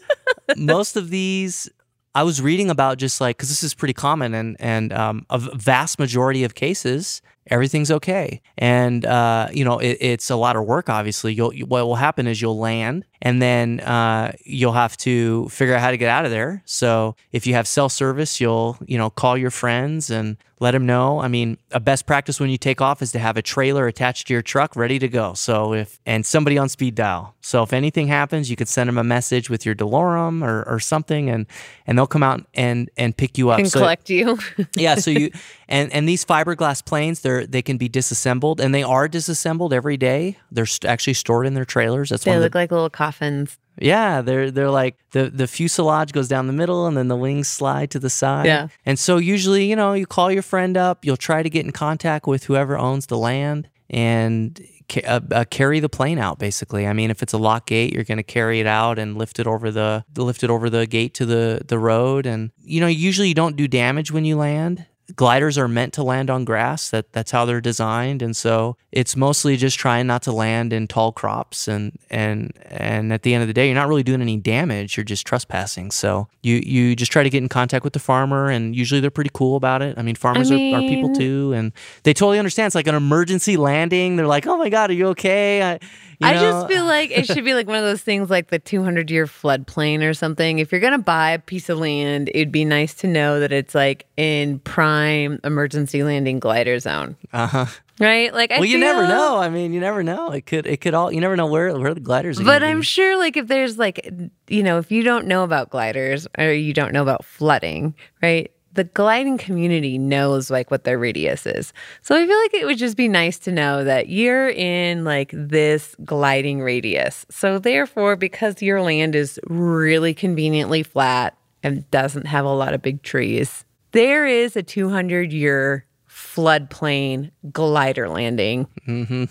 most of these I was reading about just like because this is pretty common and and um, a vast majority of cases everything's okay. And uh, you know it, it's a lot of work obviously. You'll you- what will happen is you'll land and then uh, you'll have to figure out how to get out of there. So if you have cell service you'll you know call your friends and let them know. I mean a best practice when you take off is to have a trailer attached to your truck ready to go. So if and somebody on speed dial. So if anything happens you could send them a message with your DeLorme or, or something and and they'll come out and and pick you up. And so collect you. <laughs> yeah so you and and these fiberglass planes they're they can be disassembled and they are disassembled every day. They're st- actually stored in their trailers. That's they of the look like little coffins. yeah, they're they're like the the fuselage goes down the middle and then the wings slide to the side. Yeah. And so usually, you know, you call your friend up, you'll try to get in contact with whoever owns the land and ca- uh, uh, carry the plane out basically. I mean, if it's a lock gate, you're going to carry it out and lift it over the lift it over the gate to the the road and you know, usually you don't do damage when you land. Gliders are meant to land on grass. That that's how they're designed, and so it's mostly just trying not to land in tall crops. And and and at the end of the day, you're not really doing any damage. You're just trespassing. So you you just try to get in contact with the farmer, and usually they're pretty cool about it. I mean, farmers are, are people too, and they totally understand. It's like an emergency landing. They're like, "Oh my god, are you okay?" I, you I just feel <laughs> like it should be like one of those things like the 200 year floodplain or something. If you're going to buy a piece of land, it'd be nice to know that it's like in prime emergency landing glider zone. uh-huh. Right? Like, I Well, you never know. I mean, you never know. It could it could all. You never know where where the gliders. Are But I'm be. sure, like, if there's like, you know, if you don't know about gliders or you don't know about flooding, right? The gliding community knows like what their radius is. So I feel like it would just be nice to know that you're in like this gliding radius. So therefore, because your land is really conveniently flat and doesn't have a lot of big trees, there is a 200 year floodplain glider landing. Mhm.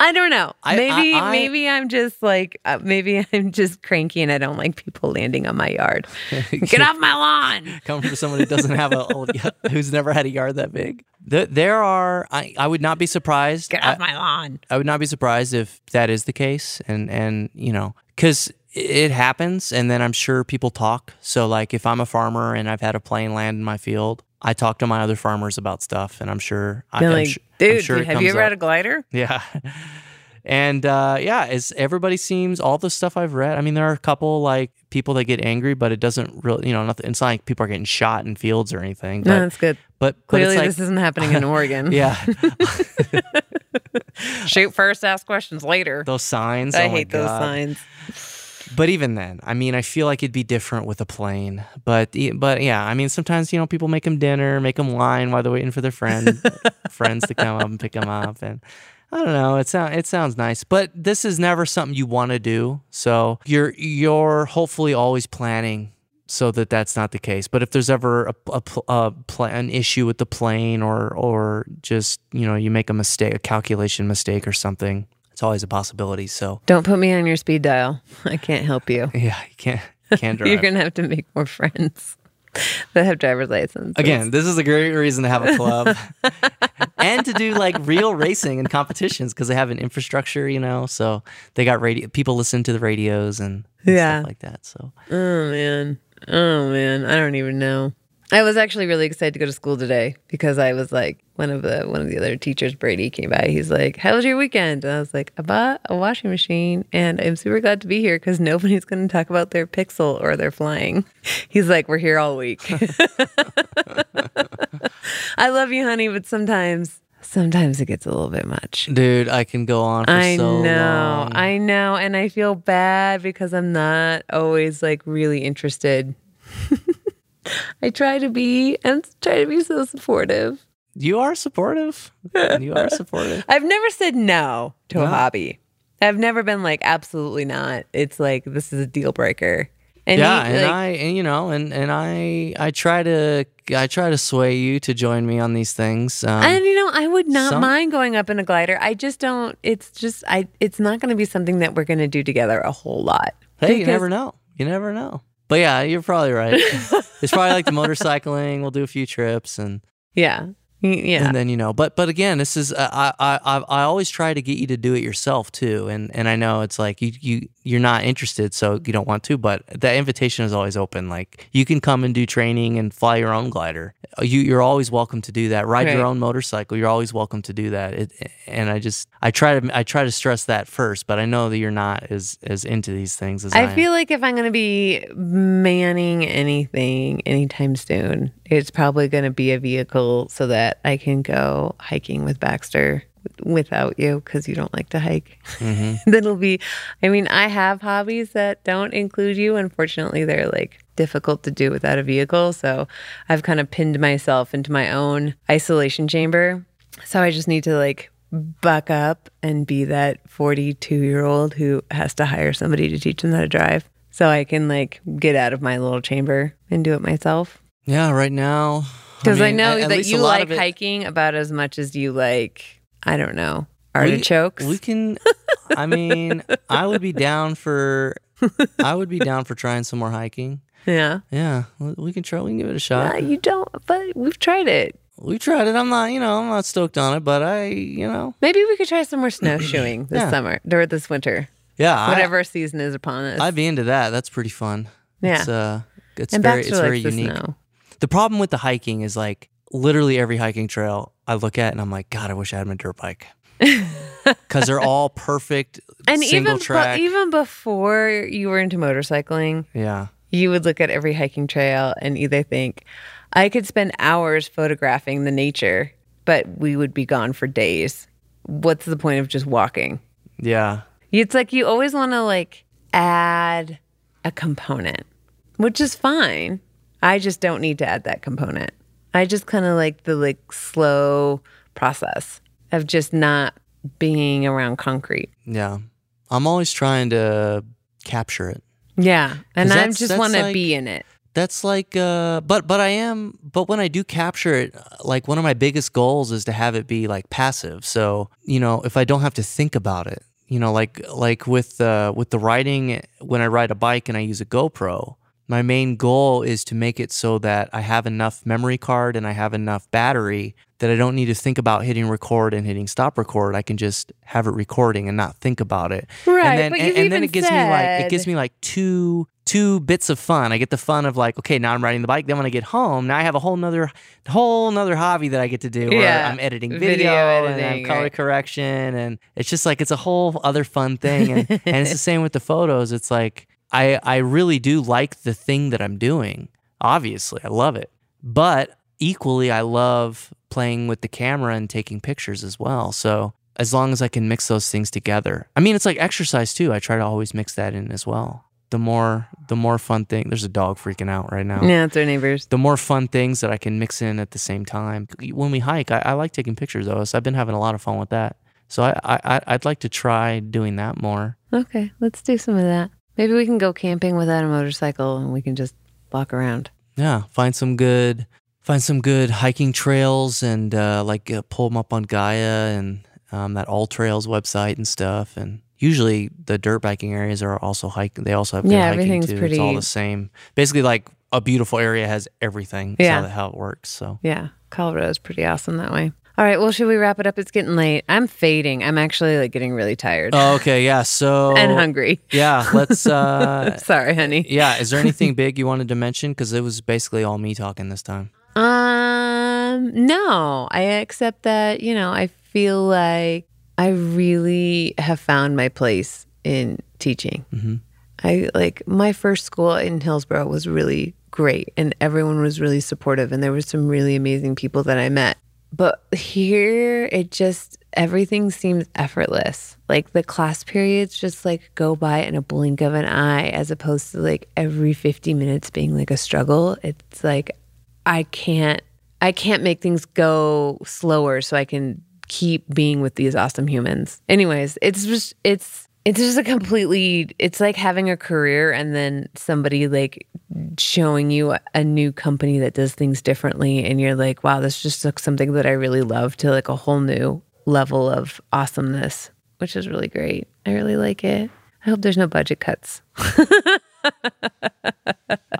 I don't know. I- maybe I- I- maybe I'm just like uh, maybe <laughs> I'm just cranky and I don't like people landing on my yard. <laughs> Get off my lawn. <laughs> coming from someone who doesn't have a old, who's never had a yard that big. There, there are. I, I would not be surprised. Get off my lawn. I would not be surprised if that is the case, and and you know, because it happens, and then I'm sure people talk. So like, if I'm a farmer and I've had a plane land in my field, I talk to my other farmers about stuff, and I'm sure. I, They're I'm like, I'm dude, sure it have you ever up. had a glider? Yeah. <laughs> and uh, yeah, as everybody seems all the stuff I've read. I mean, there are a couple like people that get angry, but it doesn't really, you know, nothing. It's not like people are getting shot in fields or anything. But, no, that's good. But, but Clearly, like, this isn't happening in <laughs> Oregon. yeah, <laughs> Shoot first, ask questions later. those signs. I oh hate those signs. But even then, I mean, I feel like it'd be different with a plane. But but yeah, I mean, sometimes you know people make them dinner, make them wine while they're waiting for their friend <laughs> friends to come up and pick them up, and I don't know. It sounds it sounds nice, but this is never something you want to do. So you're you're hopefully always planning so that that's not the case. But if there's ever a, a, a an issue with the plane or or just you know you make a mistake, a calculation mistake or something, it's always a possibility. So Don't put me on your speed dial. <laughs> I can't help you. <laughs> yeah, you can't <laughs> can't drive. You're gonna have to make more friends that have driver's licenses. Again, this is a great reason to have a club and to do like real racing and competitions because they have an infrastructure, you know. So they got radio. People listen to the radios and, and Yeah. stuff like that. So Oh man. Oh man. I don't even know. I was actually really excited to go to school today because I was like one of the one of the other teachers, Brady, came by. He's like, "How was your weekend?" And I was like, "I bought a washing machine, and I'm super glad to be here because nobody's going to talk about their pixel or their flying." <laughs> He's like, "We're here all week." <laughs> I love you, honey, but sometimes, sometimes it gets a little bit much. dude, I can go on for I so know, long. I know, and I feel bad because I'm not always like really interested. <laughs> I try to be and try to be so supportive. you are supportive. you are supportive. <laughs> I've never said no to a hobby. I've never been like absolutely not. It's like this is a deal breaker. And yeah, he, and I, and, you know, and and I, I try to, I try to sway you to join me on these things. Um, and you know, I would not some- mind going up in a glider. I just don't. It's just I. It's not going to be something that we're going to do together a whole lot. Hey, you never know. You never know. But yeah, you're probably right. <laughs> it's probably like the motorcycling. We'll do a few trips and Yeah, yeah. and then you know. But but again, this is uh, I I I always try to get you to do it yourself too. And and I know it's like you you you're not interested, so you don't want to. But that invitation is always open. Like you can come and do training and fly your own glider. You you're always welcome to do that. Ride your own motorcycle. You're always welcome to do that. It, and I just I try to I try to stress that first. But I know that you're not as as into these things as I, I feel like if I'm going to be manning anything anytime soon, it's probably going to be a vehicle so that I can go hiking with Baxter without you because you don't like to hike. Mm-hmm. <laughs> That'll be, I mean, I have hobbies that don't include you. Unfortunately, they're like difficult to do without a vehicle. So I've kind of pinned myself into my own isolation chamber. So I just need to like buck up and be that 42 year old who has to hire somebody to teach them how to drive. So I can like get out of my little chamber and do it myself. Yeah, right now. Because I, mean, know at- at that you like it- hiking about as much as you like, I don't know, artichokes. We, can. I mean, <laughs> I would be down for. I would be down for trying some more hiking. yeah. Yeah, we we can try. We can give it a shot. you don't, but we've tried it. we tried it. I'm not. You know, I'm not stoked on it, but I. You know. Maybe we could try some more snowshoeing <clears throat> this Yeah. summer or this winter, Yeah. I- whatever season is upon us. I'd be into that. That's pretty fun. Yeah. It's uh. It's and very. It's very unique. snow. The problem with the hiking is like literally every hiking trail I look at and I'm like, God, I wish I had my dirt bike. <laughs> Because they're all perfect, And single even track. even before you were into motorcycling, yeah. you would look at every hiking trail and either think, I could spend hours photographing the nature, but we would be gone for days. What's the point of just walking? Yeah. It's like you always want to like add a component, which is fine. I just don't need to add that component. I just kind of like the like slow process of just not being around concrete. Yeah. I'm always trying to capture it. Yeah, And I just want to like- be in it. That's like uh but but I am but when I do capture it like one of my biggest goals is to have it be like passive. So, you know, if I don't have to think about it, you know, like like with uh with the riding when I ride a bike and I use a GoPro, my main goal is to make it so that I have enough memory card and I have enough battery that I don't need to think about hitting record and hitting stop record. I can just have it recording and not think about it. Right, And then but and, and then it gives me like it gives me like two two bits of fun. I get the fun of like, okay, now I'm riding the bike. Then when I get home, now I have a whole nother whole nother hobby that I get to do where Yeah, I'm editing video, video and I'm color right. correction and it's just like it's a whole other fun thing. And, and it's the <laughs> same with the photos. It's like I I really do like the thing that I'm doing. Obviously, I love it. But equally I love playing with the camera and taking pictures as well. So as long as I can mix those things together. I mean, it's like exercise too. I try to always mix that in as well. The more the more fun thing. There's a dog freaking out right now. Yeah, it's our neighbors. The more fun things that I can mix in at the same time. When we hike, I, I like taking pictures of us. I've been having a lot of fun with that. So I, I I- I'd like to try doing that more. Okay, let's do some of that. Maybe we can go camping without a motorcycle and we can just walk around. Yeah, find some good find some good hiking trails and uh, like uh, pull them up on Gaia and um, that All Trails website and stuff. And usually the dirt biking areas are also hiking. They also have good Yeah, hiking everything's too. It's all the same. Basically, like a beautiful area has everything. That's Yeah. how, how it works. So Yeah, Colorado is pretty awesome that way. All right, well, should we wrap it up? It's getting late. I'm fading. I'm actually like getting really tired oh, okay, yeah. So and hungry. Yeah, let's. uh <laughs> Sorry, honey. Yeah, is there anything big you wanted to mention? Because it was basically all me talking this time. Um, no, I accept that, you know, I feel like I really have found my place in teaching. Mhm. I like my first school in Hillsborough was really great and everyone was really supportive and there were some really amazing people that I met. But here it just everything seems effortless. Like the class periods just like go by in a blink of an eye as opposed to like every 50 minutes being like a struggle. It's like I can't I can't make things go slower so I can keep being with these awesome humans. Anyways, it's just it's it's just a completely it's like having a career and then somebody like showing you a new company that does things differently and you're like, wow, this just took something that I really love to like a whole new level of awesomeness, which is really great. I really like it. I hope there's no budget cuts.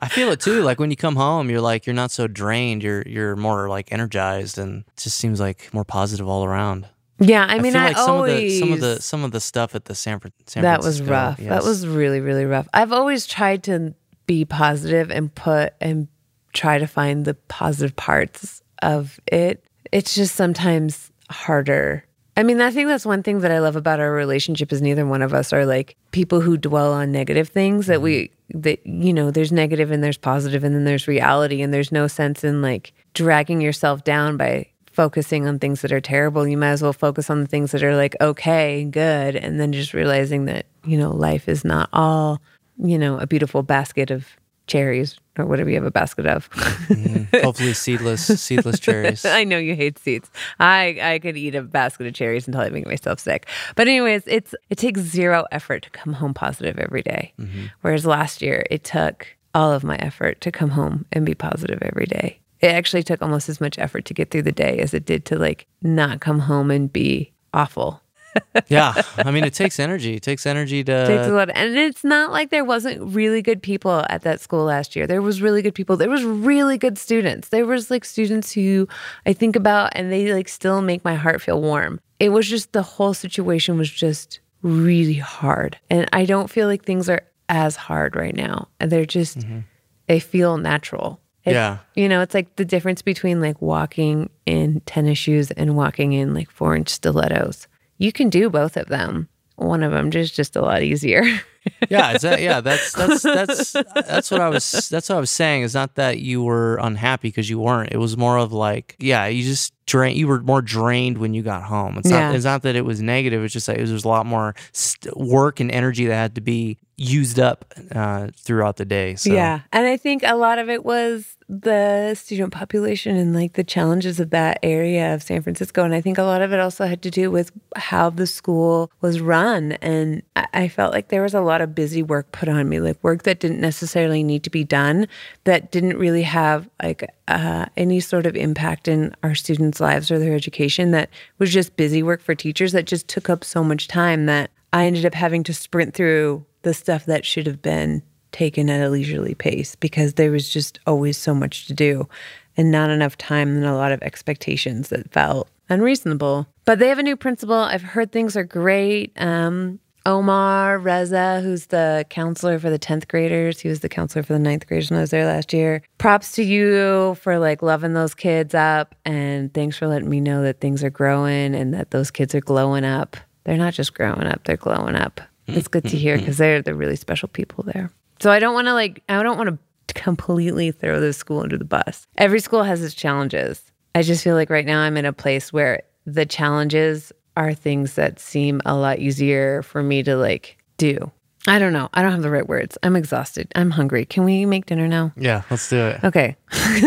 I feel it too. Like when you come home, you're like you're not so drained. You're you're more like energized, and it just seems like more positive all around. Yeah, I mean, I, like some always of the some of the some of the stuff at the San, San that was rough. That was really, really rough. I've always tried to be positive and put and try to find the positive parts of it. It's just sometimes harder. I mean, I think that's one thing that I love about our relationship is neither one of us are like people who dwell on negative things that we mm-hmm. that you know, there's negative and there's positive and then there's reality and there's no sense in like dragging yourself down by focusing on things that are terrible. You might as well focus on the things that are like okay, good, and then just realizing that, you know, life is not all, you know, a beautiful basket of cherries or whatever you have a basket of. Mhm. <laughs> hopefully seedless seedless cherries. <laughs> I know you hate seeds. I I could eat a basket of cherries until I make myself sick. But anyways, it's it takes zero effort to come home positive every day. Whereas last year it took all of my effort to come home and be positive every day. It actually took almost as much effort to get through the day as it did to like not come home and be awful. <laughs> yeah, I mean it takes energy. It takes energy to. It takes a lot, and it's not like there wasn't really good people at that school last year. There was really good people. There was really good students. There was like students who I think about, and they like still make my heart feel warm. It was just the whole situation was just really hard, and I don't feel like things are as hard right now. And they're just mm-hmm. they feel natural. It- Yeah. you know, it's like the difference between like walking in tennis shoes and walking in like four inch stilettos. You can do both of them. One of them just just a lot easier. <laughs> yeah, is that, yeah. That's that's that's that's what I was. That's what I was saying. It's not that you were unhappy because you weren't. It was more of like, yeah, you just drain. You were more drained when you got home. It's Yeah. not. It's not that it was negative. It's just that it was a lot more st- work and energy that had to be used up uh, throughout the day. So. Yeah. And I think a lot of it was the student population and like the challenges of that area of San Francisco. And I think a lot of it also had to do with how the school was run. And I I felt like there was a lot of busy work put on me, like work that didn't necessarily need to be done, that didn't really have like uh, any sort of impact in our students' lives or their education, that was just busy work for teachers that just took up so much time that I ended up having to sprint through the stuff that should have been taken at a leisurely pace because there was just always so much to do and not enough time and a lot of expectations that felt unreasonable. But they have a new principal. I've heard things are great. Um, Omar Reza, who's the counselor for the 10th graders. He was the counselor for the ninth graders when I was there last year. Props to you for like loving those kids up. And thanks for letting me know that things are growing and that those kids are glowing up. They're not just growing up, they're glowing up. Mm-hmm. It's good to hear mm-hmm. because they're the really special people there. So I don't want to like, I don't want to completely throw this school under the bus. Every school has its challenges. I just feel like right now I'm in a place where the challenges are things that seem a lot easier for me to like do. I don't know. I don't have the right words. I'm exhausted. I'm hungry. Can we make dinner now? Yeah, let's do it. Okay. <laughs>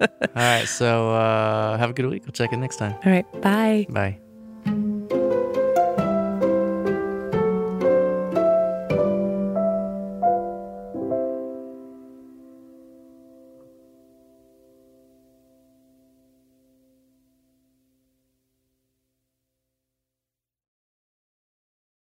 All right. So uh, have a good week. We'll check in next time. All right. Bye. Bye.